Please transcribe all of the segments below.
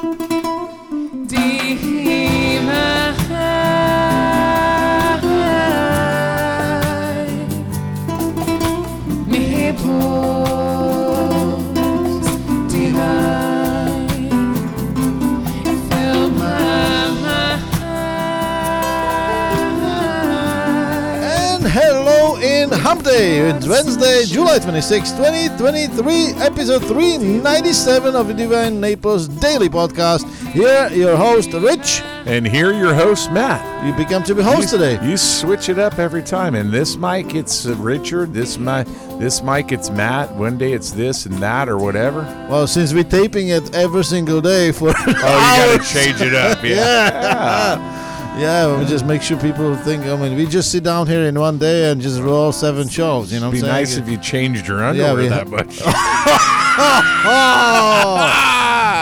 And in Hump Day. It's Wednesday, July 26, 2023, episode 397 of the Divine Naples Daily Podcast. Here, your host, Rich. And here, your host, Matt. You become to be host you, today. You switch it up every time. And this mic, it's Richard. This mic, this mic, it's Matt. One day it's this and that or whatever. Well, since we're taping it every single day for Oh, you got to change it up. Yeah. Yeah, we just make sure people think. I mean, we just sit down here in one day and just roll seven shows. You know, It'd be I'm nice if you changed your Yeah, underwear we- that much. oh,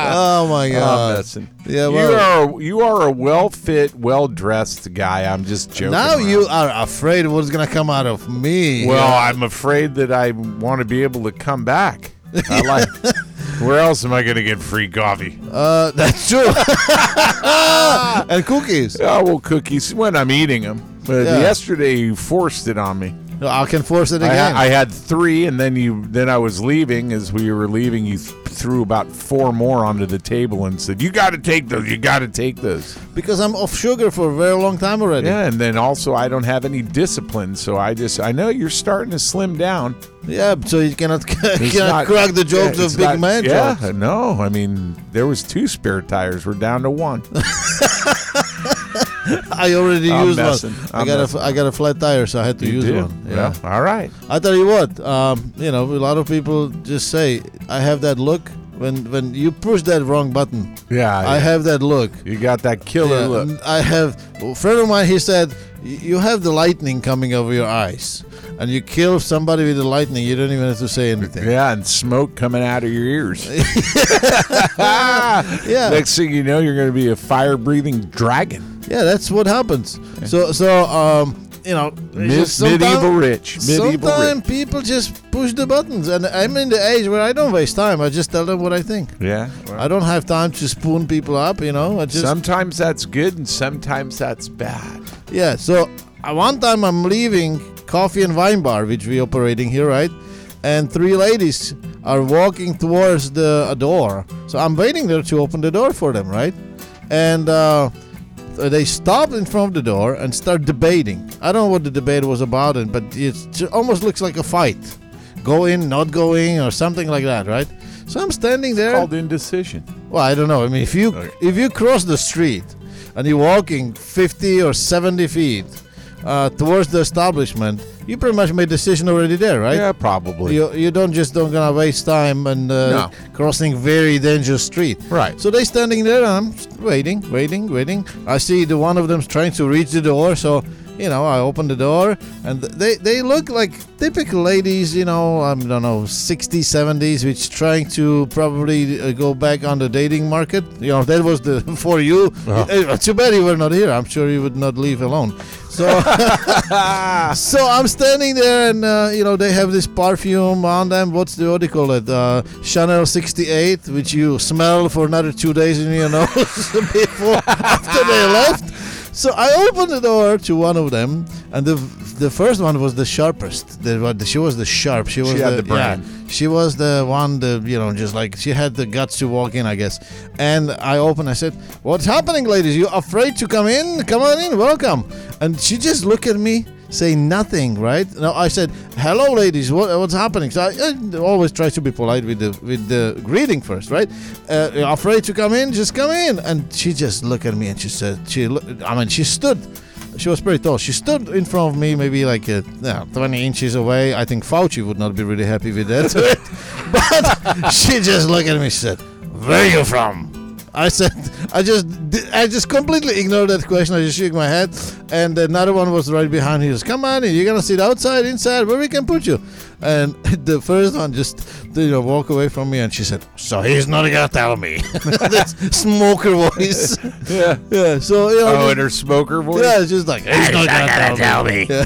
oh my I'm God! messing. Yeah, you are you are a well fit, well dressed guy. I'm just joking. now around. you are afraid what's gonna come out of me. Well, Yeah. I'm afraid that I want to be able to come back. I like. Where else am I going to get free coffee? uh, that's true. and cookies. Oh, well, cookies when I'm eating them. But Yeah. yesterday you forced it on me. I can force it I, again. ha- I had three, and then you, then I was leaving. As we were leaving, you th- threw about four more onto the table and said, "You got to take those. You got to take those." because I'm off sugar for a very long time already. Yeah, and then also I don't have any discipline, so I just I know you're starting to slim down. Yeah, so you cannot It's cannot not- crack the jokes yeah, of it's big not- man yeah, jokes. no, I mean there was two spare tires. We're down to one. I already I'm used messing. one. I I'm got messing. a I got a flat tire, so I had to You use do? one. Yeah. Well, all right. I tell you what, um, you know, a lot of people just say I have that look when when you push that wrong button. Yeah, I have that look. You got that killer Yeah, look. I have a friend of mine. He said "Y- you have the lightning coming over your eyes, and you kill somebody with the lightning. You don't even have to say anything. Yeah, and smoke coming out of your ears. Yeah. Next thing you know, you're going to be a fire-breathing dragon. Yeah, that's what happens. So so um, you know, Mid- medieval rich. Medieval Sometimes rich. people just push the buttons, and I'm in the age where I don't waste time. I just tell them what I think. Yeah. I don't have time to spoon people up, you know. I just sometimes that's good, and sometimes that's bad. Yeah. So uh, one time I'm leaving Coffee and Wine Bar, which we operating here, right? And three ladies are walking towards the a door. So I'm waiting there to open the door for them, right? And uh, they stop in front of the door and start debating. I don't know what the debate was about, and but it almost looks like a fight. Go in, not going, or something like that, right? So I'm standing there. Called indecision. Well, I don't know. I mean, if you Okay. if you cross the street and you're walking 50 or 70 feet uh, towards the establishment, you pretty much made decision already there, right? Yeah, probably. You, you don't just don't gonna waste time and uh, No. crossing very dangerous street. Right. So they standing there and I'm waiting, waiting, waiting. I see the one of them's trying to reach the door, so you know I open the door and they they look like typical ladies, you know, I don't know, 60s, 70s, which trying to probably uh, go back on the dating market. You know, that was the for you. Oh. Too bad you were not here. I'm sure you would not leave alone. So. So I'm standing there, and uh, you know they have this perfume on them. What's the what do you call it? Uh, Chanel 68, which you smell for another two days in your nose before after they left. So I opened the door to one of them, and the the first one was the sharpest. The, what- she was the sharp. She was She the, the brand. yeah, she was the one. The you know just like she had the guts to walk in, I guess. And I opened. I said, "What's happening, ladies? You afraid to come in? Come on in. Welcome." And she just looked at me say nothing, right? No, I said, "Hello, ladies. What, what's happening?" So I, I always try to be polite with the with the greeting first, right? Uh, afraid to come in? Just come in. And she just looked at me and she said, "She, I mean, she stood." She was pretty tall. She stood in front of me, maybe like uh, yeah, 20 inches away. I think Fauci would not be really happy with that. but she just looked at me. She said, "Where are you from?" I said, I just, I just completely ignored that question. I just shook my head, and another one was right behind. He goes, "Come on in. You're gonna sit outside, inside, where we can put you." And the first one just, you know, walk away from me, and she said, "So he's not gonna tell me." That's smoker voice. Yeah. yeah. So you know, Oh, just- and her smoker voice. yeah, it's just like he's not, gonna, tell, me. Yeah.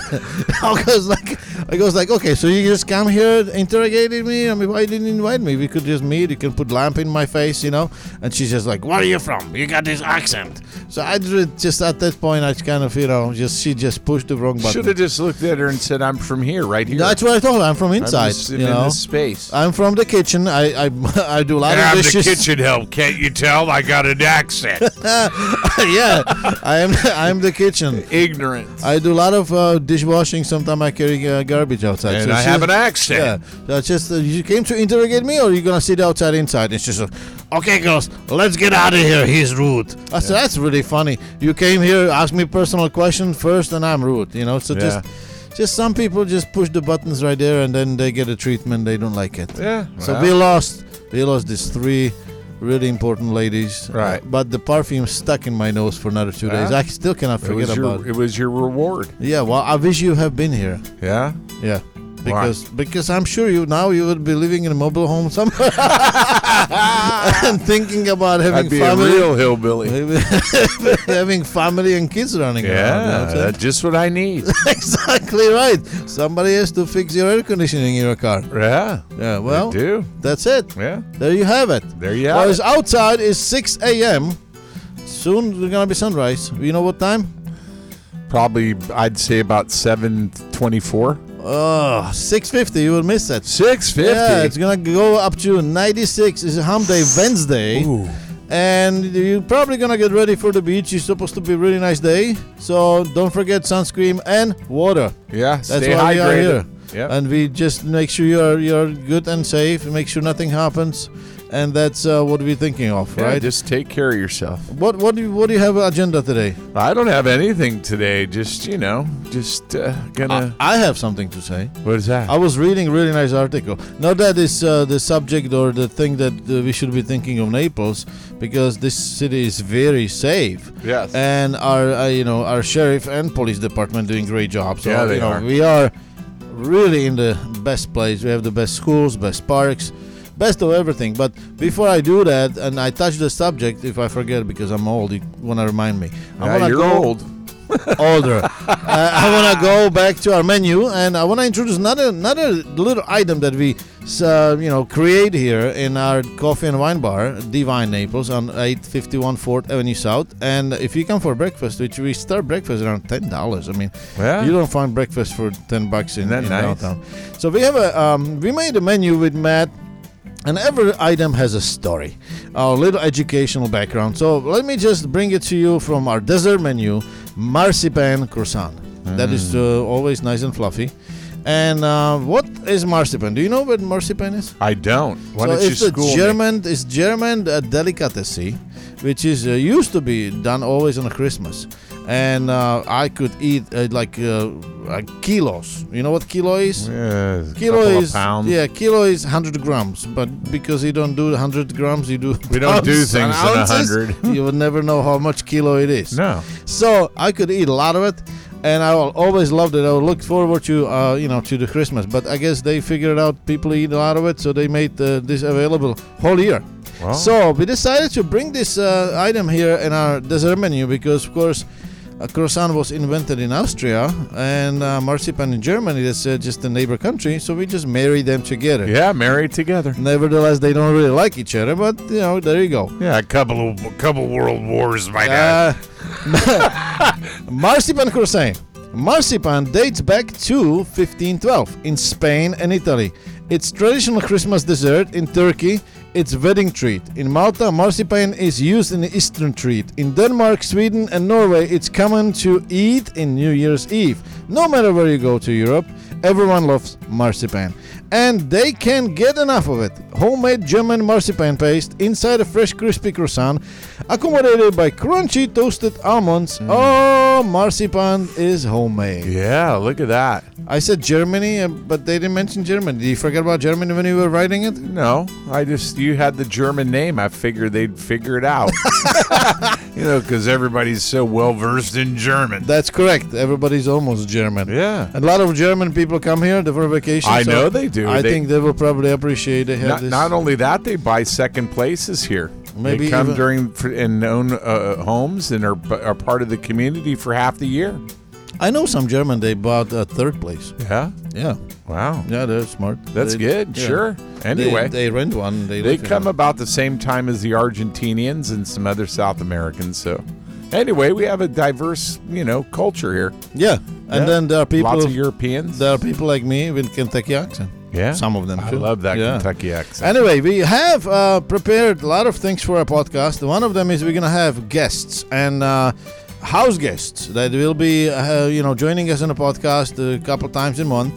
Because like I goes like, okay, so you just come here interrogating me. I mean, why didn't you invite me? We could just meet. You can put lamp in my face, you know. And she's just like, where are you from? You got this accent. So I just at that point, I kind of, you know, just she just pushed the wrong button. Should have just looked at her and said, "I'm from here, right here. That's what I told her. I'm from I'm inside. just you in know, this space." I'm from the kitchen. I I, I do a lot I'm of the kitchen help. Can't you tell? I got an accent. yeah, I am. I'm the kitchen. Ignorance. I do a lot of uh, dishwashing. Sometimes I carry uh, garbage outside. and So I have an accent. Yeah, so it's just uh, you came to interrogate me, or you gonna sit outside inside? It's just, uh, okay, girls, let's get out of here. He's rude. I said that's really funny. You came here, asked me personal question first, and I'm rude. You know, so Yeah. just, just some people just push the buttons right there, and then they get a treatment they don't like it. Yeah. So well, we lost, we lost these three really important ladies. Right. Uh, but the perfume stuck in my nose for another two days. Yeah. I still cannot it forget about it. it was your reward. Yeah. Well, I wish you have been here. Yeah. Yeah. Because because I'm sure you now you would be living in a mobile home somewhere and thinking about having I'd be family, a real hillbilly. having family and kids running around. Yeah, what I'm that's just what I need. exactly right. Somebody has to fix your air conditioning in your car. yeah. Yeah. Well, do. that's it. Yeah. There you have it. There you Well, have it's it. outside is 6 a.m. Soon there's gonna be sunrise. You know what time? Probably, I'd say about seven twenty-four. Oh, 6.50. You will miss it. Six fifty. Yeah, it's gonna go up to 96. It's a hump day Wednesday. Ooh. And you're probably gonna get ready for the beach. It's supposed to be a really nice day. So don't forget sunscreen and water. Yeah. That's stay why we are hydrated. here. Yep. And we just make sure you're you're good and safe. Make sure nothing happens. And that's uh, what we're thinking of, Yeah, right? Just take care of yourself. what what do you, what do you have agenda today? I don't have anything today. Just you know, just uh, gonna. I, I have something to say. what is that? I was reading a really nice article. Not that is uh, the subject or the thing that uh, we should be thinking of Naples, because this city is very safe, yes. and our uh, you know our sheriff and police department doing great jobs. So, Yeah, they you know, are. We are really in the best place. We have the best schools, best parks, best of everything. But before I do that, and I touch the subject, if I forget because I'm old, you wanna remind me. I Yeah, wanna you're go, old. older. uh, I want to go back to our menu, and I want to introduce another another little item that we, uh, you know, create here in our coffee and wine bar, Divine Naples, on 851 Fourth Avenue South. And if you come for breakfast, which we start breakfast around ten dollars. I mean, Yeah. you don't find breakfast for ten bucks in, in that nice? downtown. So we have a um, we made a menu with Matt. And every item has a story, a little educational background. So let me just bring it to you from our dessert menu, marzipan croissant. That is uh, always nice and fluffy. And uh, what is marzipan? Do you know what marzipan is? I don't. Why so don't you it's a school me? German, it's German uh, delicacy, which is uh, used to be done always on Christmas. And uh, I could eat uh, like uh, uh, kilos. You know what kilo is? Yeah, Kilo is pounds. yeah, kilo is hundred grams, but because you don't do hundred grams, you do We don't do things in a hundred. you would never know how much kilo it is. No. So I could eat a lot of it, and I will always loved it. I would look forward to uh, you know to the Christmas, but I guess they figured out people eat a lot of it, so they made uh, this available whole year. Well, So we decided to bring this uh, item here in our dessert menu because, of course, a croissant was invented in Austria and uh, marzipan in Germany. That's uh, just a neighbor country, so we just married them together. yeah, married together. Nevertheless, they don't really like each other, but you know, there you go. Yeah, a couple of a couple world wars might have. Uh, marzipan croissant. Marzipan dates back to 1512 in Spain and Italy. It's traditional Christmas dessert in Turkey. It's wedding treat. In Malta, marzipan is used in the Eastern treat. In Denmark, Sweden, and Norway, it's common to eat in New Year's Eve. No matter where you go to Europe, everyone loves marzipan. And they can't get enough of it. Homemade German marzipan paste inside a fresh crispy croissant, accommodated by crunchy toasted almonds. Oh, marzipan is homemade. Yeah, look at that. I said Germany, uh, but they didn't mention Germany. Did you forget about Germany when you were writing it? No, I just you had the German name. I figured they'd figure it out. you know, because everybody's so well versed in German. That's correct. Everybody's almost German. Yeah. A lot of German people come here for vacation. I so know they do. I They- think they will probably appreciate they have Not, this. not only that, they buy second places here. Maybe they come even- during and own uh, homes and are, are part of the community for half the year. I know some German. They bought a third place. Yeah. Yeah, Wow. yeah, they're smart. That's They- good. yeah. Sure. Anyway, they, rent one. They, They come one. about the same time as the Argentinians and some other South Americans. So, anyway, we have a diverse, you know, culture here. Yeah, and Yeah. then there are people. Lots of Europeans. there are people like me with Kentucky accent. Yeah, Some of them. I too. love that Yeah. Kentucky accent. Anyway, we have uh, prepared a lot of things for our podcast. One of them is we're gonna have guests and uh, house guests that will be, uh, you know, joining us on the podcast a couple times a month,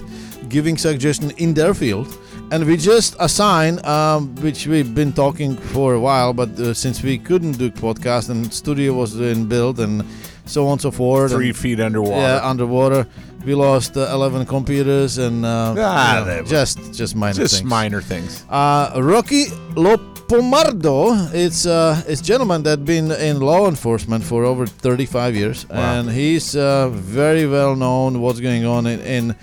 giving suggestions in their field. And we just assign, um, which we've been talking for a while, but uh, since we couldn't do podcast and studio was in build and so on and so forth, Three and, feet underwater. yeah, underwater, we lost uh, 11 computers and uh, Ah, you know, just just minor Just things. minor things. Uh, Rocky Lopomardo, it's uh, it's a gentleman that been in law enforcement for over 35 years, Wow. and he's uh, very well known what's going on in in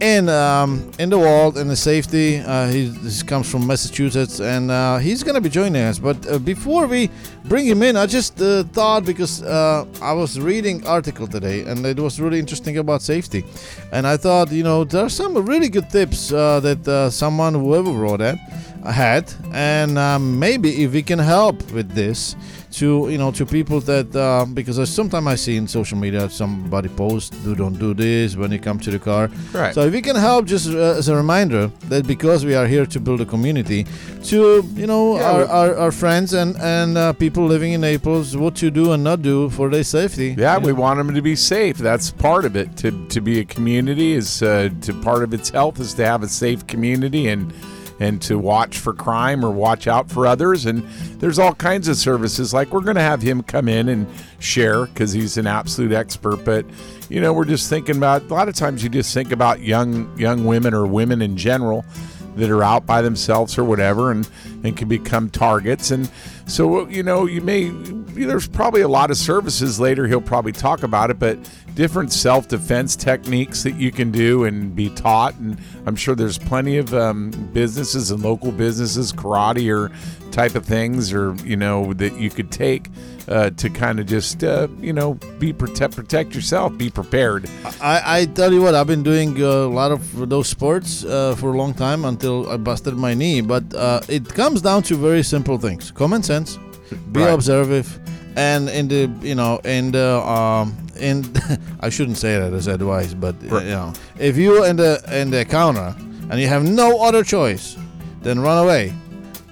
in, um, in the world in the safety. Uh, he this comes from Massachusetts, and uh, he's gonna be joining us. But uh, before we bring him in, I just uh, thought because uh, I was reading article today, and it was really interesting about safety, and I thought you know there are some really good tips uh, that someone whoever wrote that had, and maybe if we can help with this to you know to people that uh, because sometimes I see in social media somebody post do don't do this when you come to the car. Right. So if we can help, just uh, as a reminder that because we are here to build a community, to you know Yeah, our, our, our friends and and uh, people living in Naples, what to do and not do for their safety. Yeah, we want them to be safe. That's part of it. To to be a community is uh, to part of its health is to have a safe community and and to watch for crime or watch out for others. And there's all kinds of services. Like we're going to have him come in and share because he's an absolute expert. But you know, we're just thinking about a lot of times you just think about young young women or women in general that are out by themselves or whatever and and can become targets and so you know you may there's probably a lot of services later he'll probably talk about it but different self-defense techniques that you can do and be taught and i'm sure there's plenty of um, businesses and local businesses karate or type of things or you know that you could take uh, to kind of just uh, you know be protect protect yourself be prepared I, I tell you what, I've been doing a lot of those sports uh, for a long time until I busted my knee. But uh, it comes down to very simple things: common sense, be Right. observant, and in the you know in the um in I shouldn't say that as advice, but uh, Right. you know if you in the in the counter and you have no other choice, then run away.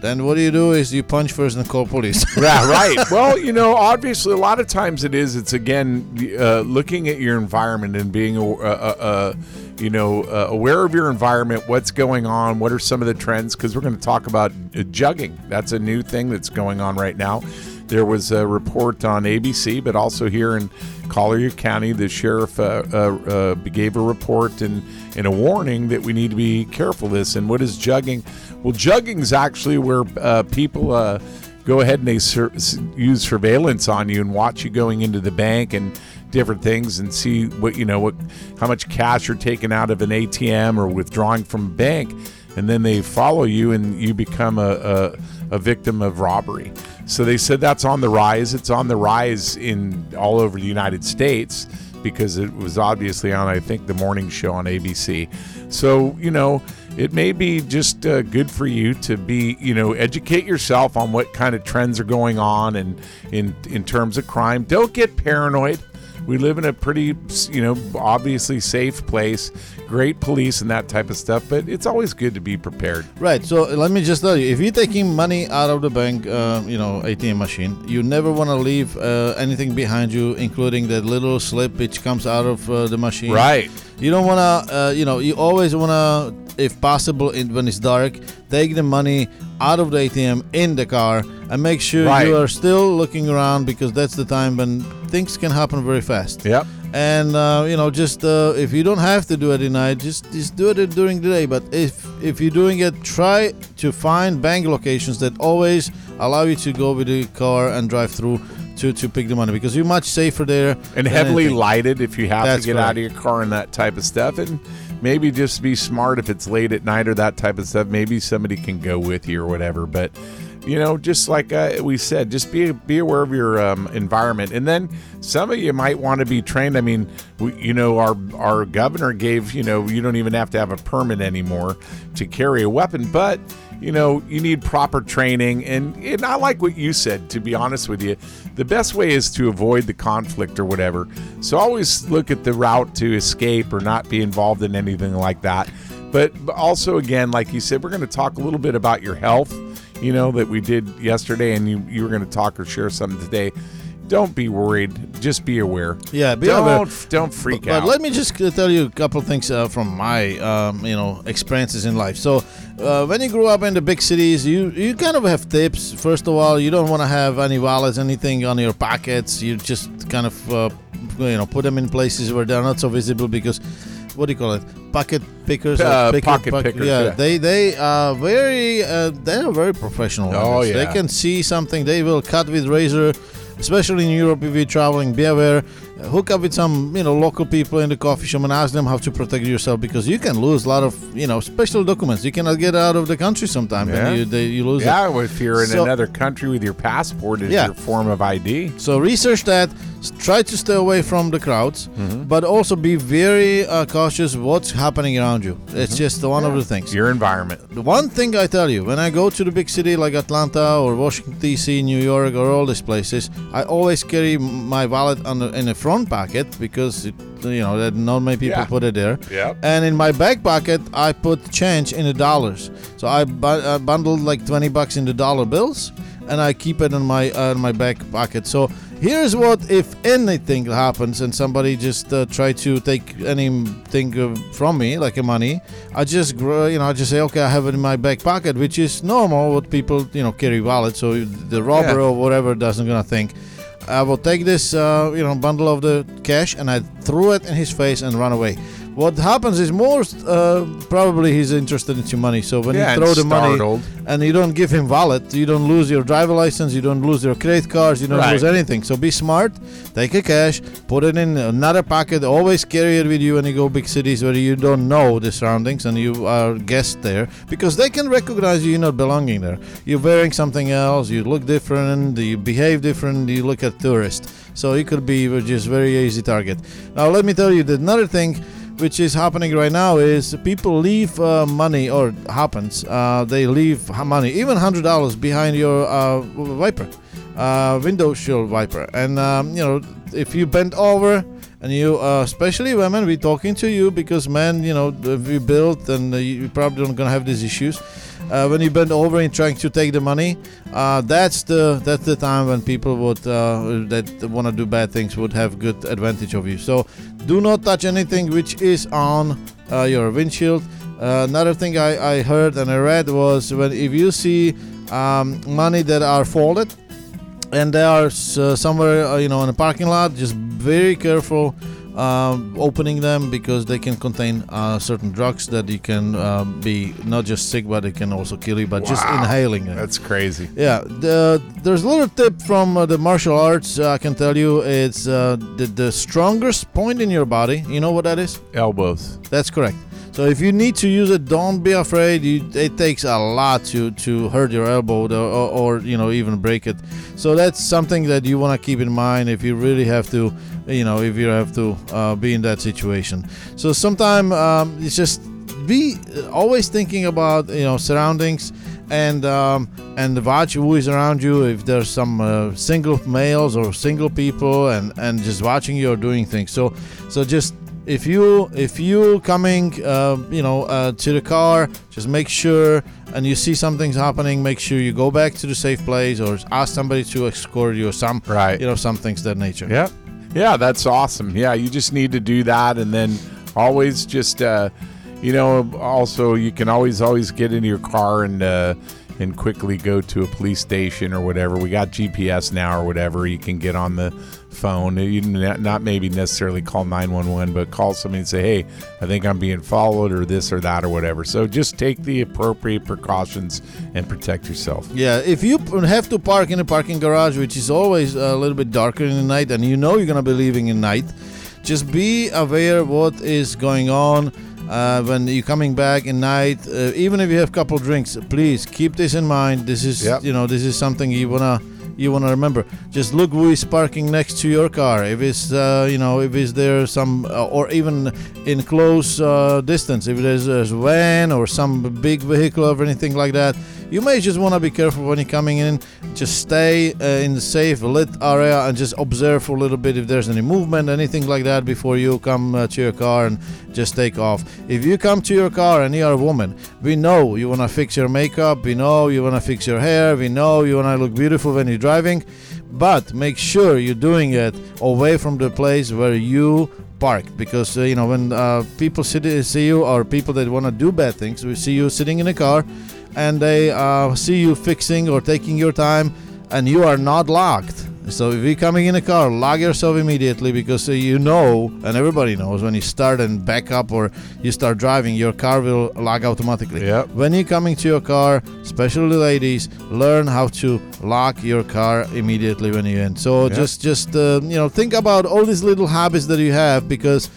Then what do you do is you punch first and call police. yeah, right. Well, you know, obviously, a lot of times it is. It's again uh, looking at your environment and being, uh, uh, uh, you know, uh, aware of your environment. What's going on? What are some of the trends? Because we're going to talk about uh, jugging. That's a new thing that's going on right now. There was a report on ABC, but also here in Collier County, the sheriff uh, uh, uh, gave a report and, and a warning that we need to be careful this. And what is jugging? Well, jugging is actually where uh, people uh, go ahead and they sur- use surveillance on you and watch you going into the bank and different things and see what you know what how much cash you're taking out of an ATM or withdrawing from a bank and then they follow you and you become a, a, a victim of robbery so they said that's on the rise. It's on the rise in all over the United States because it was obviously on I think the morning show on ABC so you know it may be just uh, good for you to be you know educate yourself on what kind of trends are going on and in in terms of crime. Don't get paranoid we live in a pretty you know obviously safe place great police and that type of stuff but it's always good to be prepared Right. So let me just tell you, if you're taking money out of the bank, uh, you know, ATM machine, you never want to leave uh, anything behind you, including that little slip which comes out of uh, the machine. right You don't want to, uh, you know, you always want to, if possible, in, when it's dark, take the money out of the ATM in the car and make sure Right. you are still looking around because that's the time when things can happen very fast. yep And uh, you know, just uh, if you don't have to do it at night, just just do it during the day. But if if you're doing it, try to find bank locations that always allow you to go with the car and drive through to, to pick the money because you're much safer there. and heavily anything. lighted if you have That's to get out of your car and that type of stuff and maybe just be smart if it's late at night or that type of stuff. Maybe somebody can go with you or whatever. But you know, just like uh, we said, just be be aware of your um, environment, and then some of you might want to be trained. I mean, we, you know, our our governor gave you know you don't even have to have a permit anymore to carry a weapon, but you know you need proper training, and and I like what you said. To be honest with you, the best way is to avoid the conflict or whatever. So always look at the route to escape or not be involved in anything like that. But also, again, like you said, we're going to talk a little bit about your health you know, that we did yesterday, and you, you were going to talk or share something today. Don't be worried. Just be aware. Yeah, be don't aware. don't freak but, out. But let me just tell you a couple of things uh, from my um, you know experiences in life. So uh, when you grow up in the big cities, you you kind of have tips. First of all, you don't want to have any wallets, anything on your pockets. You just kind of uh, you know put them in places where they're not so visible because what do you call it? Pocket pickers. or Uh, picket pocket pock- pickers, Yeah, yeah. they they are very uh, they are very professional. Oh, this. They can see something. They will cut with razor. Especially in Europe, if you're traveling, be aware. Hook up with some, you know, local people in the coffee shop and ask them how to protect yourself because you can lose a lot of, you know, special documents. You cannot get out of the country sometimes, Yeah. you they, you lose it. yeah, well, if you're in So- another country with your passport as Yeah. your form of ID. So research that. Try to stay away from the crowds, Mm-hmm. but also be very uh, cautious what's happening around you. It's just one of the things. Your environment. The one thing I tell you, when I go to the big city like Atlanta or Washington D.C., New York, or all these places, I always carry my wallet on the, in the front pocket because it, you know that not many people Yeah. put it there. Yep. And in my back pocket, I put change in the dollars. So I, bu- I bundled like twenty bucks in the dollar bills, and I keep it in my uh, in my back pocket. So here's what if anything happens and somebody just uh, try to take anything uh, from me like a money i just gr- you know i just say okay i have it in my back pocket which is normal what people you know carry wallet so the robber Yeah. or whatever doesn't gonna think i will take this uh, you know bundle of the cash and i threw it in his face and run away what happens is most uh, probably he's interested in your money so when yeah, you throw the money and you don't give him wallet you don't lose your driver license you don't lose your credit cards you don't Right. lose anything. So be smart take a cash put it in another pocket always carry it with you when you go big cities where you don't know the surroundings and you are guest there because they can recognize you you're not belonging there. You're wearing something else you look different you behave different you look at tourist so you could be just very easy target. Now let me tell you that another thing which is happening right now is people leave uh, money or happens uh, they leave money even hundred dollars behind your uh, wiper uh, window shield wiper. And um, you know if you bend over and you uh, especially women we talking to you because men you know if you build and you probably don't gonna have these issues uh, when you bend over and trying to take the money uh, that's the that's the time when people would uh, that want to do bad things would have good advantage of you. So do not touch anything which is on uh, your windshield. Uh, another thing I, I heard and I read was when if you see um, money that are folded and they are uh, somewhere you know in a parking lot just very careful um, opening them because they can contain uh, certain drugs that you can um, be not just sick but it can also kill you but just inhaling them That's crazy. yeah, the, there's a little tip from uh, the martial arts. Uh, I can tell you, it's uh, the the strongest point in your body. You know what that is? Elbows. That's correct. So if you need to use it, don't be afraid. You, it takes a lot to to hurt your elbow or, or, or you know even break it. So that's something that you want to keep in mind if you really have to, you know, if you have to uh, be in that situation. So sometimes um, it's just be uh, always thinking about you know surroundings and um, and watch who is around you if there's some uh, single males or single people and and just watching you or doing things so so just if you if you coming uh, you know uh, to the car just make sure and you see something's happening make sure you go back to the safe place or ask somebody to escort you or some Right. you know some things that nature yeah Yeah, that's awesome. Yeah, you just need to do that, and then always just, uh, you know, also you can always always get into your car and uh, and quickly go to a police station or whatever. We got GPS now or whatever. You can get on the phone. You not maybe necessarily call nine one one, but call somebody and say, "Hey, I think I'm being followed," or this or that or whatever. So just take the appropriate precautions and protect yourself. Yeah, if you have to park in a parking garage, which is always a little bit darker in the night, and you know you're gonna be leaving in night, just be aware what is going on. uh, when you're coming back at night, uh, even if you have a couple drinks, please keep this in mind. This is Yep. you know this is something you wanna you wanna remember. Just look who is parking next to your car. If it's uh, you know if it's there some uh, or even in close uh, distance, if there's a van or some big vehicle or anything like that, you may just wanna be careful when you're coming in. Just stay uh, in the safe lit area and just observe for a little bit if there's any movement, anything like that before you come uh, to your car and just take off. If you come to your car and you're a woman, we know you want to fix your makeup, we know you want to fix your hair, we know you want to look beautiful when you're driving, but make sure you're doing it away from the place where you park because uh, you know when uh, people see you or people that want to do bad things we see you sitting in a car and they uh, see you fixing or taking your time and you are not locked so if you're coming in a car, lock yourself immediately because uh, you know, and everybody knows, when you start and back up or you start driving, your car will lock automatically. Yep. When you're coming to your car, especially ladies, learn how to lock your car immediately when you're in. So Yep. just, just uh, you know, think about all these little habits that you have because.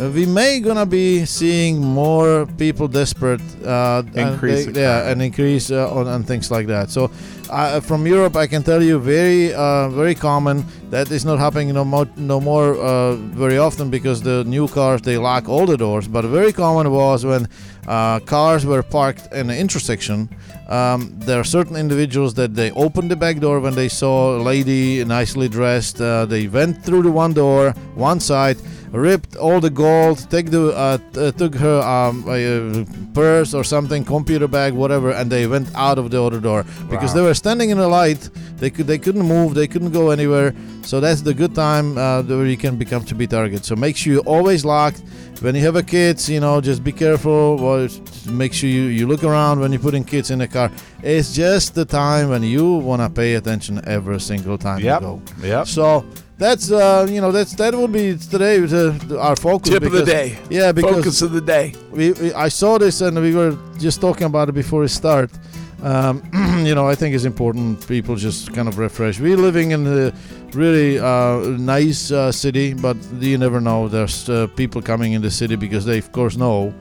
Uh, we may gonna be seeing more people desperate, uh, and Increase they- yeah, and increase uh, on and things like that. So, uh, from Europe, I can tell you very, uh, very common. That is not happening no more, no more uh, very often because the new cars they lock all the doors. But very common was when uh, cars were parked in an intersection. Um, there are certain individuals that they opened the back door when they saw a lady nicely dressed. Uh, they went through the one door, one side, ripped all the gold, take the uh, t- uh, took her um, uh, purse or something, computer bag, whatever, and they went out of the other door because Wow. they were standing in the light. They could they couldn't move, they couldn't go anywhere. So that's the good time uh, where you can become to be target. So make sure you always locked. When you have a kids, you know, just be careful. Well, make sure you, you look around when you're putting kids in the car. It's just the time when you want to pay attention every single time Yep. you go. Yep. So that's uh, you know that's that will be today the, our focus. Tip of the day. Yeah, because Focus of the day. we, we I saw this and we were just talking about it before we start. Um, you know, I think it's important people just kind of refresh. We're living in a really uh, nice uh, city, but you never know. There's uh, people coming in the city because they, of course, know.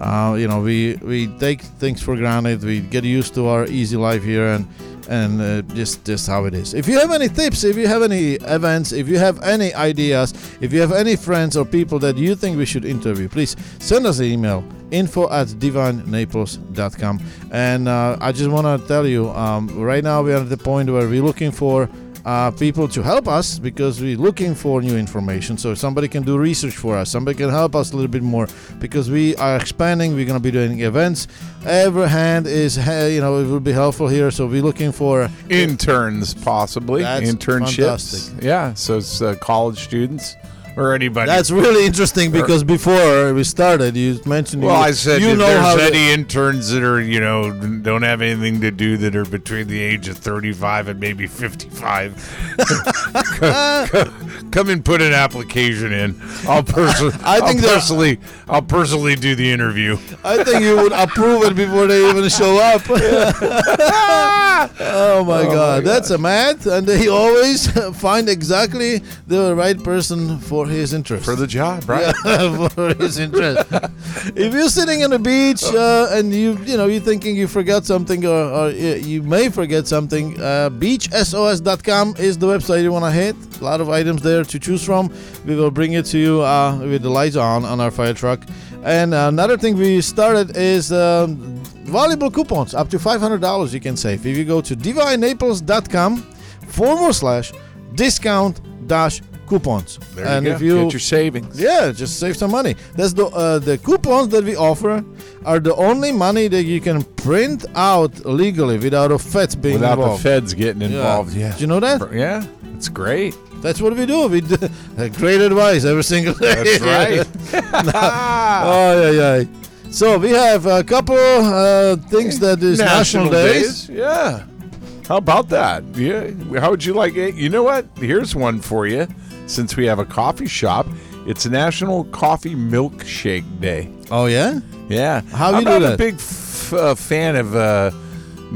Uh, you know, we we take things for granted. We get used to our easy life here, and and uh, just just how it is. If you have any tips, if you have any events, if you have any ideas, if you have any friends or people that you think we should interview, please send us an email info at divinenaples.com and uh, i just want to tell you um, right now we are at the point where we're looking for uh, people to help us because we're looking for new information so somebody can do research for us somebody can help us a little bit more because we are expanding we're going to be doing events every hand is you know it will be helpful here so we're looking for Interns, possibly. Internships. fantastic. Yeah. So it's uh, college students or anybody. that's really interesting because before we started you mentioned well, you, I said you if know there's any interns that are, you know, don't have anything to do that are between the age of 35 and maybe 55, come, come and put an application in. I'll personally, I think I'll personally, I'll personally do the interview. I think you would approve it before they even show up. oh my god, that's a Matt, and he always find exactly the right person for his interest. For the job, right? Yeah, for his interest. if you're sitting on the beach uh, and you you know you're thinking you forgot something or, or you may forget something, uh, beachsos.com is the website you want to hit. A lot of items there to choose from. We will bring it to you uh, with the lights on on our fire truck. And another thing we started is um, valuable coupons up to $500 you can save if you go to divinenaples.com forward slash discount dash coupons. There and you if you Get your savings. yeah, just save some money. That's the uh, the coupons that we offer are the only money that you can print out legally without a feds being involved. Without involved. the feds getting Yeah. involved. Yeah. Did you know that? Yeah. It's great. That's what we do. We do uh, great advice every single day. That's right. oh yeah, yeah. So we have a couple uh, things that is national, days. Yeah. How about that? Yeah. How would you like it? You know what? Here's one for you. Since we have a coffee shop, it's National Coffee Milkshake Day. Oh yeah. Yeah. How I'm you do not a big f- uh, fan of uh,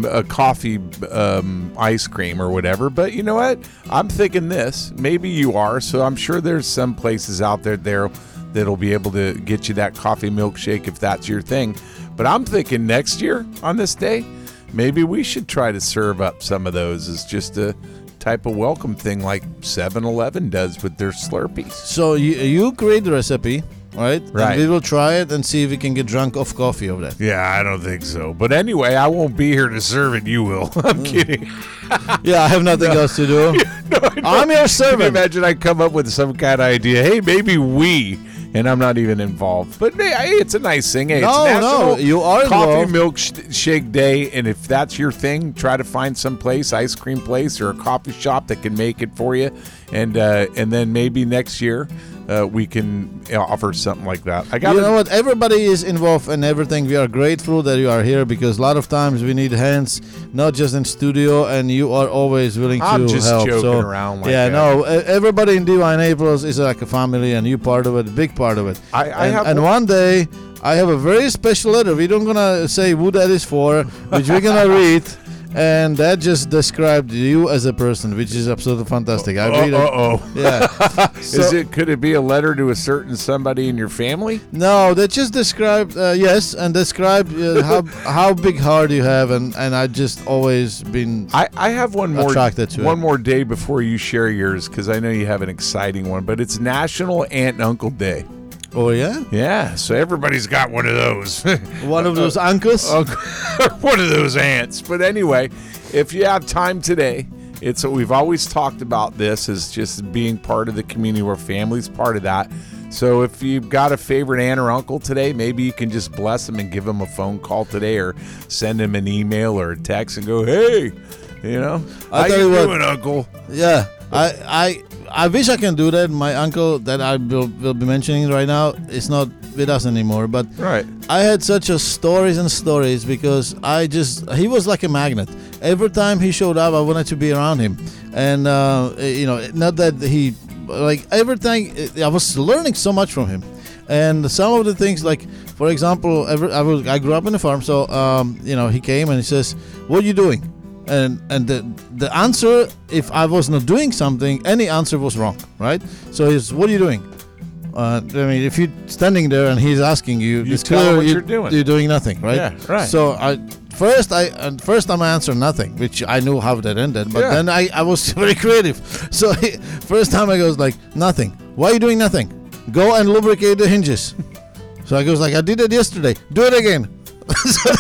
a coffee um, ice cream or whatever, but you know what? I'm thinking this. Maybe you are. So I'm sure there's some places out there there that'll be able to get you that coffee milkshake if that's your thing. But I'm thinking next year on this day, maybe we should try to serve up some of those as just a type of welcome thing like 7-Eleven does with their Slurpees. So you you create the recipe, right? Right. And we will try it and see if we can get drunk off coffee over that. Yeah, I don't think so. But anyway, I won't be here to serve it. You will. I'm kidding. yeah, I have nothing else to do. No. I'm your servant. imagine I come up with some kind of idea? Hey, maybe we, and I'm not even involved. But hey, it's a nice thing. Hey, No, it's no, you are Coffee. Milkshake Day, and if that's your thing, try to find some place, ice cream place or a coffee shop that can make it for you, and uh, and then maybe next year uh, we can uh, offer something like that. I got You know what? Everybody is involved in everything. We are grateful that you are here because a lot of times we need hands, not just in studio, and you are always willing I'm to just help. joking so, around like yeah, that. no, everybody in Divine Naples is like a family, and you part of it, big part of it. I- I and, have and one- one day I have a very special letter. We don't gonna say who that is for, which we're gonna read. And that just described you as a person, which is absolutely fantastic. I read it. Uh oh. Yeah. Is it? Could it be a letter to a certain somebody in your family? No, they just described uh, yes, and described uh, how how big heart you have, and and I just always been I, I have one more Attracted to one it. more day before you share yours because I know you have an exciting one, but it's National Aunt and Uncle Day. Oh yeah, Yeah, so everybody's got one of those. one of those uh, uncles. One of those ants. But anyway, if you have time today, it's we've always talked about this as just being part of the community where family's part of that. So if you've got a favorite aunt or uncle today, maybe you can just bless them and give them a phone call today, or send them an email or a text and go, "Hey, you know, I'll how you you what. Uncle?" Yeah, I I I wish I can do that. My uncle that I will, will be mentioning right now is not with us anymore, but Right. I had such a stories and stories because I just he was like a magnet. Every time he showed up, I wanted to be around him, and uh, you know, not that he like everything. I was learning so much from him, and some of the things like, for example, every, I was I grew up in a farm, so um, you know, he came and he says, "What are you doing?" And and the the answer, if I was not doing something, any answer was wrong, right? So he's, "What are you doing?" Uh, I mean, if you're standing there and he's asking you, You it's clear what you- you're doing. You're doing nothing, right? Yeah, right. So I first I uh, first i answered nothing, which I knew how that ended. But Yeah. then I, I was very creative. So he, first time I goes like nothing. Why are you doing nothing? Go and lubricate the hinges. So I goes like I did it yesterday. Do it again. so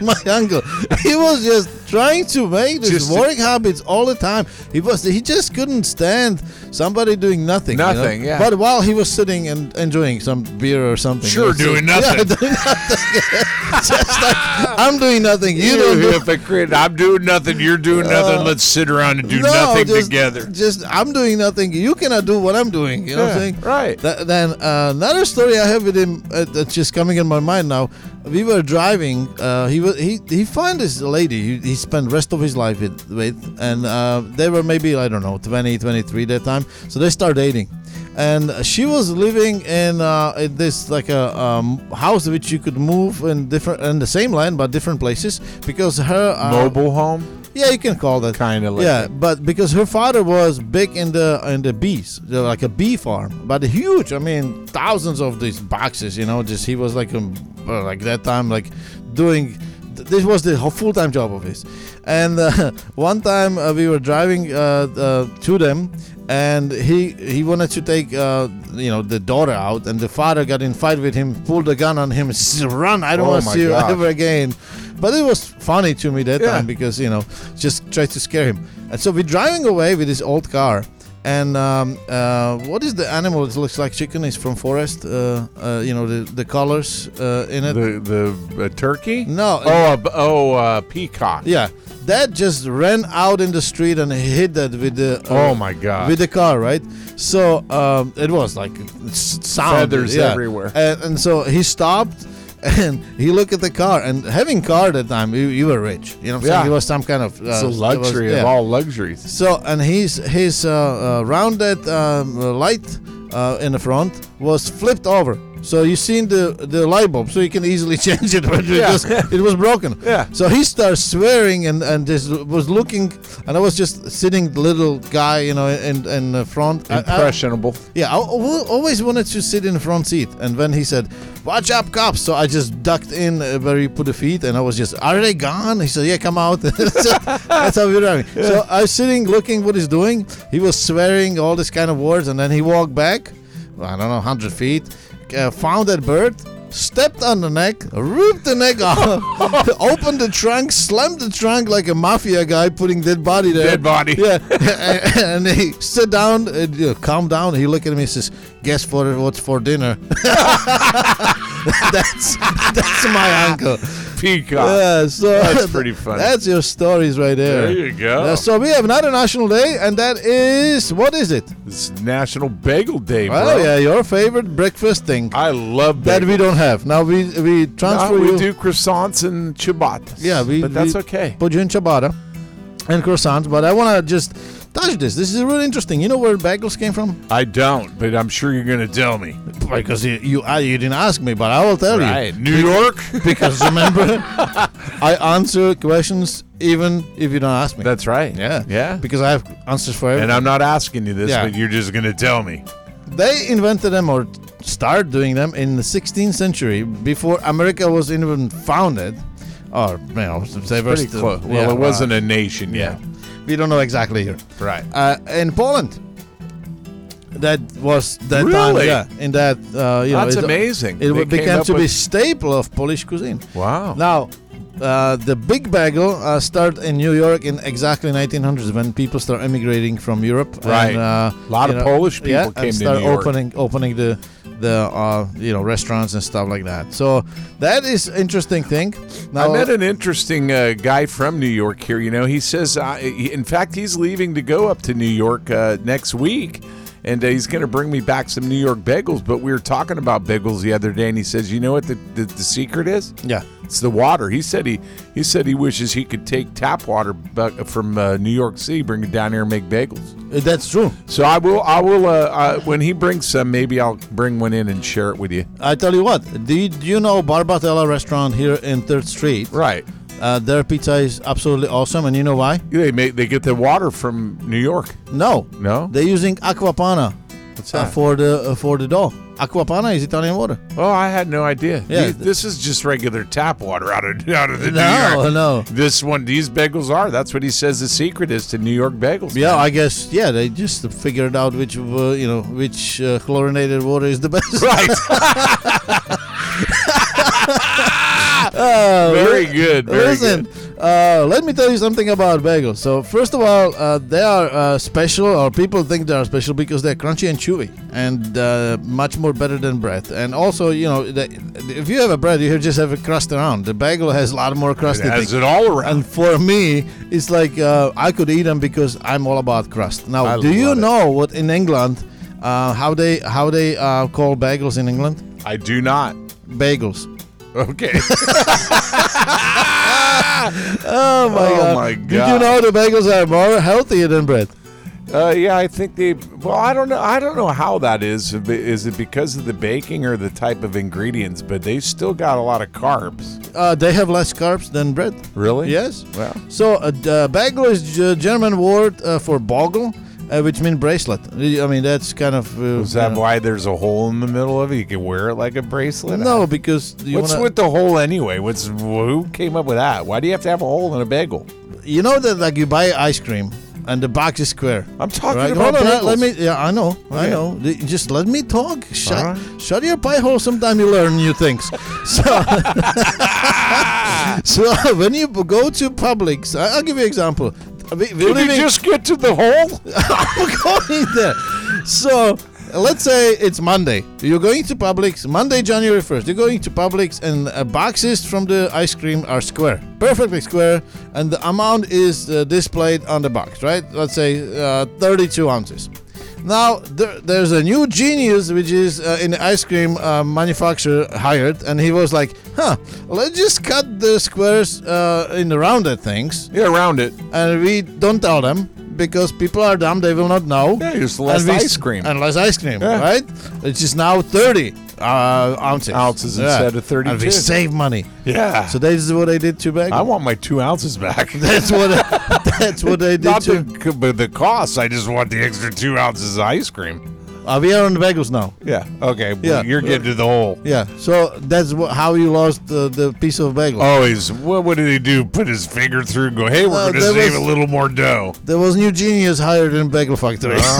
my uncle. He was just trying to make this Just work habits all the time. He was he just couldn't stand somebody doing nothing. you know? Nothing, yeah. But while he was sitting and enjoying some beer or something. Sure, you doing nothing. Yeah, doing nothing. just like I'm doing nothing. You don't do hypocrite. I'm doing nothing. You're doing nothing. Let's sit around and do no, nothing just, together. Just I'm doing nothing. You cannot do what I'm doing. You know what I'm saying? right. Th- then uh, another story I have with him uh, that's just coming in my mind now. We were driving. Uh, he was he he found this lady. He, he spent rest of his life with, with and uh, they were maybe I don't know 20, 23 that time. So they start dating. And she was living in, uh, in this like a um, house which you could move in different in the same land but different places because her uh, Mobile home, yeah you can call that kind of like yeah, but because her father was big in the in the bees, like a bee farm, but huge. I mean, thousands of these boxes. You know, just he was like a like that time like doing. Th- This was the full time job of his, and uh, one time uh, we were driving uh, uh, to them, and he he wanted to take uh, you know the daughter out, and the father got in fight with him, pulled a gun on him, said, "Run! I don't Oh want to see you ever again." But it was funny to me that Yeah. time because you know just tried to scare him. And so we're driving away with this old car. And um, uh, what is the animal that looks like chicken? Is from forest. Uh, uh, you know the the colors uh, in it. the the uh, turkey. no. Oh, a b oh, uh, peacock. Yeah, that just ran out in the street and hit that with the. uh, Oh my god. With the car, right? So um, it was like s- sound Feathers yeah. everywhere. And, and so he stopped. And he looked at the car, and having car at that time, you, you were rich. You know, what I'm saying? Yeah. he was some kind of uh, it's a it was- luxury yeah. of all luxuries. So and his his uh, uh, rounded um, light uh, in the front was flipped over, So you seen the the light bulb, so you can easily change it when Yeah. because it was broken. Yeah. So he starts swearing and and just was looking, and I was just sitting, little guy, you know, in in the front. I- I- Impressionable. yeah, I always wanted to sit in the front seat, and when he said, "Watch up, cops!" so I just ducked in uh, where he put the feet, and I was just, "Are they gone?" He said, "Yeah, come out." So That's how we were driving. So I was sitting, looking what he's doing. He was swearing all this kind of words, and then he walked back. I don't know, hundred feet. Uh, found that bird. Stepped on the neck, ripped the neck off, opened the trunk, slammed the trunk like a mafia guy putting dead body there. Dead body. Yeah, and, and he sit down, and, you know, calm down. He looked at me and says, "Guess for what's for dinner?" that's that's my uncle. Peacock. Yeah, so That's pretty funny. That's your stories right there. There you go. Uh, so we have another national day, and that is what is it? It's National Bagel Day. Oh yeah, your favorite breakfast thing I love that bagels. we don't have. Now we we transfer No, we you. do croissants and ciabattas. Yeah, we- but that's we- okay. put you in ciabatta and croissants. But I want to just touch this. This is really interesting. You know where bagels came from? I don't, but I'm sure you're going to tell me. Because you you, uh, you didn't ask me, but I will tell you. New York. Because remember, I answer questions even if you don't ask me. that's right. yeah, Yeah. Because I have answers for everything. And I'm not asking you this, Yeah. but you're just going to tell me. they invented them or started doing them in the 16th century before America was even founded. Or you know, they were Pretty still- close. Well, yeah, it wasn't a nation Yeah, yet. We don't know exactly here. Right. uh, in Poland. That was that time, yeah. In that, uh, you know, That's it, amazing. It They became up to be with- staple of Polish cuisine. Wow. Now, uh, the big bagel uh, started in New York in exactly 1900s when people start emigrating from Europe. Right. And, uh, A lot of know, Polish people yeah, came and to start opening opening the the uh, you know restaurants and stuff like that. So that is interesting thing. Now, I met an interesting uh, guy from New York here. You know, he says, uh, in fact, he's leaving to go up to New York uh, next week, and uh, he's going to bring me back some New York bagels. But we were talking about bagels the other day, and he says, you know what the, the, the secret is? yeah. It's the water. He said he he said he wishes he could take tap water from uh, New York City, bring it down here, and make bagels. Uh, That's true. So I will I will uh, uh, when he brings some, maybe I'll bring one in and share it with you. I tell you what. Do you, do you know Barbatella restaurant here in Third Street? Right. Uh, their pizza is absolutely awesome, and you know why? They make they get the water from New York. No, No. they're using Acqua Panna What's uh, that? for the uh, for the dough. Acqua Panna is Italian water. Oh, I had no idea. Yeah. These- this is just regular tap water out of out of the New No, York. no. This one, these bagels are. That's what he says the secret is to New York bagels. Yeah, man. I guess. Yeah, they just figured out which uh, you know which uh, chlorinated water is the best. right. Oh, Very good. Very Listen, good. uh, let me tell you something about bagels. So first of all, uh, they are uh, special, or people think they are special because they're crunchy and chewy, and uh, much more better than bread. And also, you know, they, if you have a bread, you just have a crust around. The bagel has a lot more crust. It has it all around. And for me, it's like uh, I could eat them because I'm all about crust. Now, I do you it. know what in England, uh, how they how they uh, call bagels in England? I do not. Bagels. Okay. Oh my Oh god! my Did you know the bagels are more healthier than bread? Uh, yeah, I think they. Well, I don't know. I don't know how that is. Is it because of the baking or the type of ingredients? But they still got a lot of carbs. Uh, they have less carbs than bread. Really? Yes. Well, So uh, the bagel is a German word uh, for bogle, uh, which means bracelet. I mean that's kind of. Uh, is that why there's a hole in the middle of it? You can wear it like a bracelet. No, because you What's wanna- with the hole anyway? What's who came up with that? Why do you have to have a hole in a bagel? you know that like you buy ice cream and the box is square. I'm talking Right? about Hold on, bagels. let me. Yeah, I know, I Okay. know. Just let me talk. Shut, All shut your pie hole. Sometime you learn new things. So, so when you go to Publix, I- I'll give you an example. Did you just get to the hole? I'm going there. So let's say it's Monday. You're going to Publix Monday, January 1st. You're going to Publix, and uh, boxes from the ice cream are square, perfectly square, and the amount is uh, displayed on the box, right? Let's say uh, 32 ounces. Now there, there's a new genius which is uh, in the ice cream uh, manufacturer hired, and he was like, "Huh, let's just cut the squares uh, in the rounded things, Yeah, around it. and we don't tell them because people are dumb; they will not know." Yeah, just less we- ice cream. and less ice cream, Yeah. right? It's just now 30 uh, ounces. Ounces instead of 32. And we save money. Yeah. So this is what I did to bagel. I want my two ounces back. that's what. that's what I did Not to. the, but the cost. I just want the extra two ounces of ice cream. Uh, we are on the bagels now. Yeah. Okay. well, Yeah. You're getting to the hole. Yeah. So that's wha- how you lost the, the piece of bagel. Always. What, what did he do? Put his finger through and go, hey, we're Uh, going to there save was- a little more dough. There was new genius hired in bagel factory.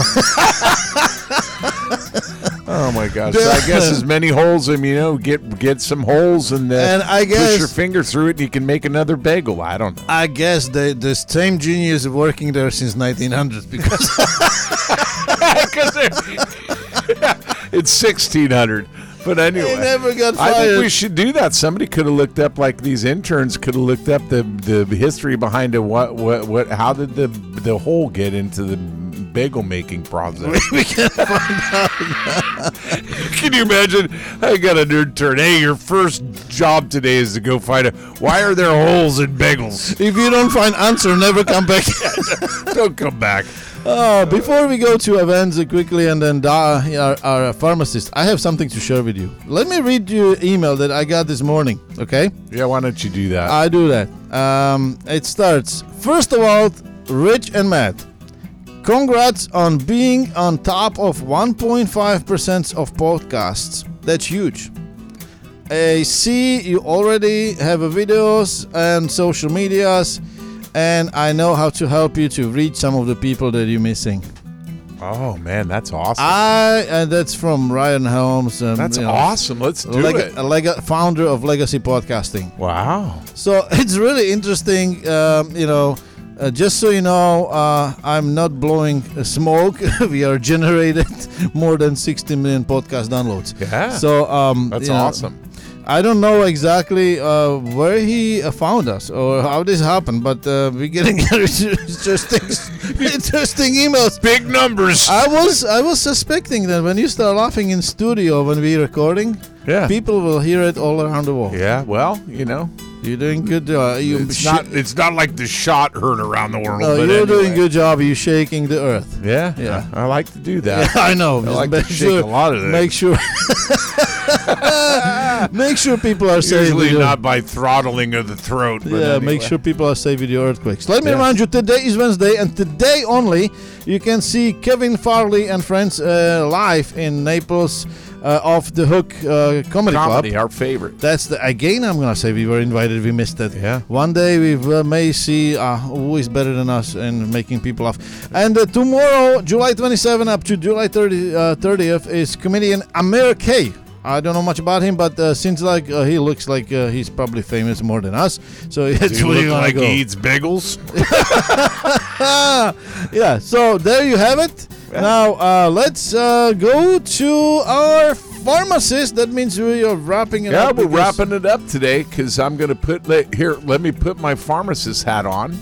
Oh my gosh! So I guess as many holes, I mean, you know, get get some holes and, uh, And I push guess- your finger through it, and you can make another bagel. I don't know. I guess the the same genius working there since 1900 because it's sixteen hundred. But anyway, he never got I think we should do that. Somebody could have looked up, like these interns could have looked up the the history behind it. What what what? How did the the hole get into the bagel making process? we can find out. Can you imagine? I got an intern. Hey, your first job today is to go find a. Why are there holes in bagels? If you don't find answer, never come back. Don't come back. Uh, before we go to events quickly and then Da, our, our pharmacist, I have something to share with you. Let me read you an email that I got this morning, okay? Yeah, why don't you do that? I do that. Um, it starts. First of all, Rich and Matt, congrats on being on top of 1.5% of podcasts. That's huge. I see you already have a videos and social medias, and I know how to help you to reach some of the people that you're missing. oh man, that's awesome. I and that's from Ryan Helms. Um, that's you know, awesome. Let's do leg- it. a leg- founder of Legacy Podcasting. Wow. So it's really interesting, um, you know. Uh, just so you know, uh, I'm not blowing uh, smoke. we are generated more than 60 million podcast downloads. Yeah. So um, that's you know, awesome. I don't know exactly uh, where he uh, found us or how this happened, but uh, we're getting interesting, interesting emails. Big numbers. I was I was suspecting that when you start laughing in studio when we're recording, yeah. people will hear it all around the world. Yeah. Well, you know, You're doing good. Uh, you it's sh- not. It's not like the shot heard around the world. No, but you're doing anyway. good job. You shaking the earth. Yeah. Yeah. I, I like to do that. I know. I like to shake sure, a lot of that. Make sure. make sure people are safe. Usually not by throttling of the throat. But yeah, anyway. make sure people are safe with the earthquakes. Let me Yeah. remind you, today is Wednesday, and today only you can see Kevin Farley and friends uh, live in Naples uh, off the Hook uh, Comedy, comedy, Club. our favorite. That's the again. I'm gonna say we were invited. We missed it. Yeah. One day we uh, may see uh, who is better than us in making people laugh. And uh, tomorrow, July 27 up to July 30, uh, 30th, is comedian Amir K. I don't know much about him, but uh, seems like uh, he looks like uh, he's probably famous more than us. So that's he where look you wanna like go. he eats bagels? yeah. So there you have it. Now uh, let's uh, go to our pharmacist. That means we are wrapping it Yeah, up. we're because- wrapping it up today because I'm going to put let, here. Let me put my pharmacist hat on,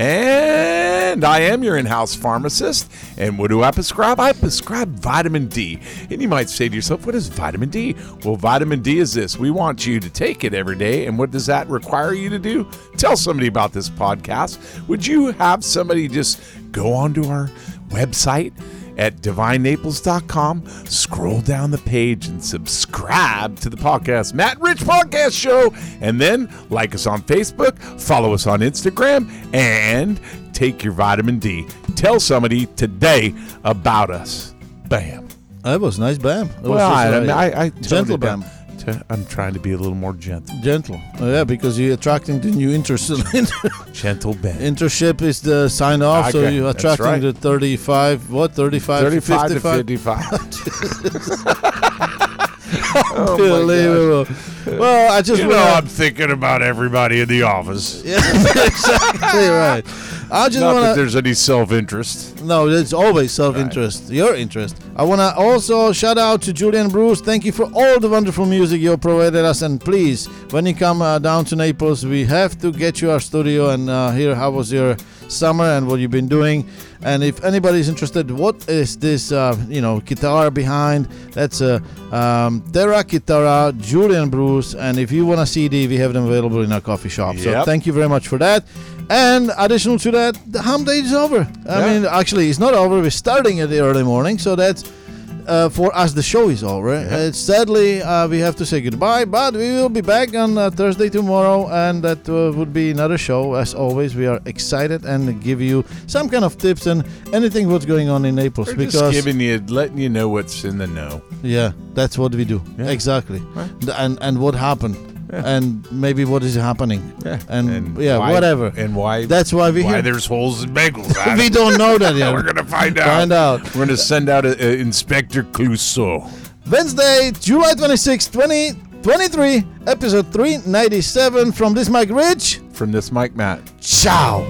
and I am your in-house pharmacist. And what do I prescribe? I prescribe vitamin D. And you might say to yourself, "What is vitamin D?" Well, vitamin D is this. We want you to take it every day. And what does that require you to do? Tell somebody about this podcast. Would you have somebody just go onto our website? At divinenaples.com. Scroll down the page and subscribe to the podcast, Matt Rich Podcast Show. And then like us on Facebook, follow us on Instagram, and take your vitamin D. Tell somebody today about us. Bam. That was nice, bam. That Well, I, I, I, I gentle bam. T- I'm trying to be a little more gentle. Gentle. Oh, yeah, because you're attracting the new inter- Gentle bam. internship is the sign off, so you're attracting right. the 35, what, 35, 35 to 55? 55. Unbelievable. well, I just you know, I'm thinking about everybody in the office. Yeah, exactly right. I just Not want that there's any self interest. No, it's always self-interest. Your interest. I want to also shout out to Julie and Bruce. Thank you for all the wonderful music you provided us. And please, when you come uh, down to Naples, we have to get you our studio and uh, hear how was your summer and what you've been doing. And if anybody's interested, what is this, uh, you know, guitar behind? That's a um, Terra Guitarra, Julie and Bruce. And if you want a CD, we have them available in our coffee shop. So thank you very much for that. And additional to that, the ham day is over. I Yeah. mean, actually, it's not over. We're starting at the early morning, so that's uh, for us, the show is over. Uh, sadly, uh, we have to say goodbye, but we will be back on uh, Thursday tomorrow, and that uh, would be another show. As always, we are excited and give you some kind of tips and anything what's going on in Naples We're because just giving you, letting you know what's in the know. yeah, that's what we do Yeah. exactly, Right. And and what happened, Yeah. and maybe what is happening, Yeah. and, yeah, why- whatever. And why? That's why we why here. there's holes in bagels. we don't know that yet. We're gonna find out. Find out. We're gonna send out a, a Inspector Clouseau. Wednesday, July 26, 2023, episode 397 from this mic Rich. From this mic Matt. Ciao.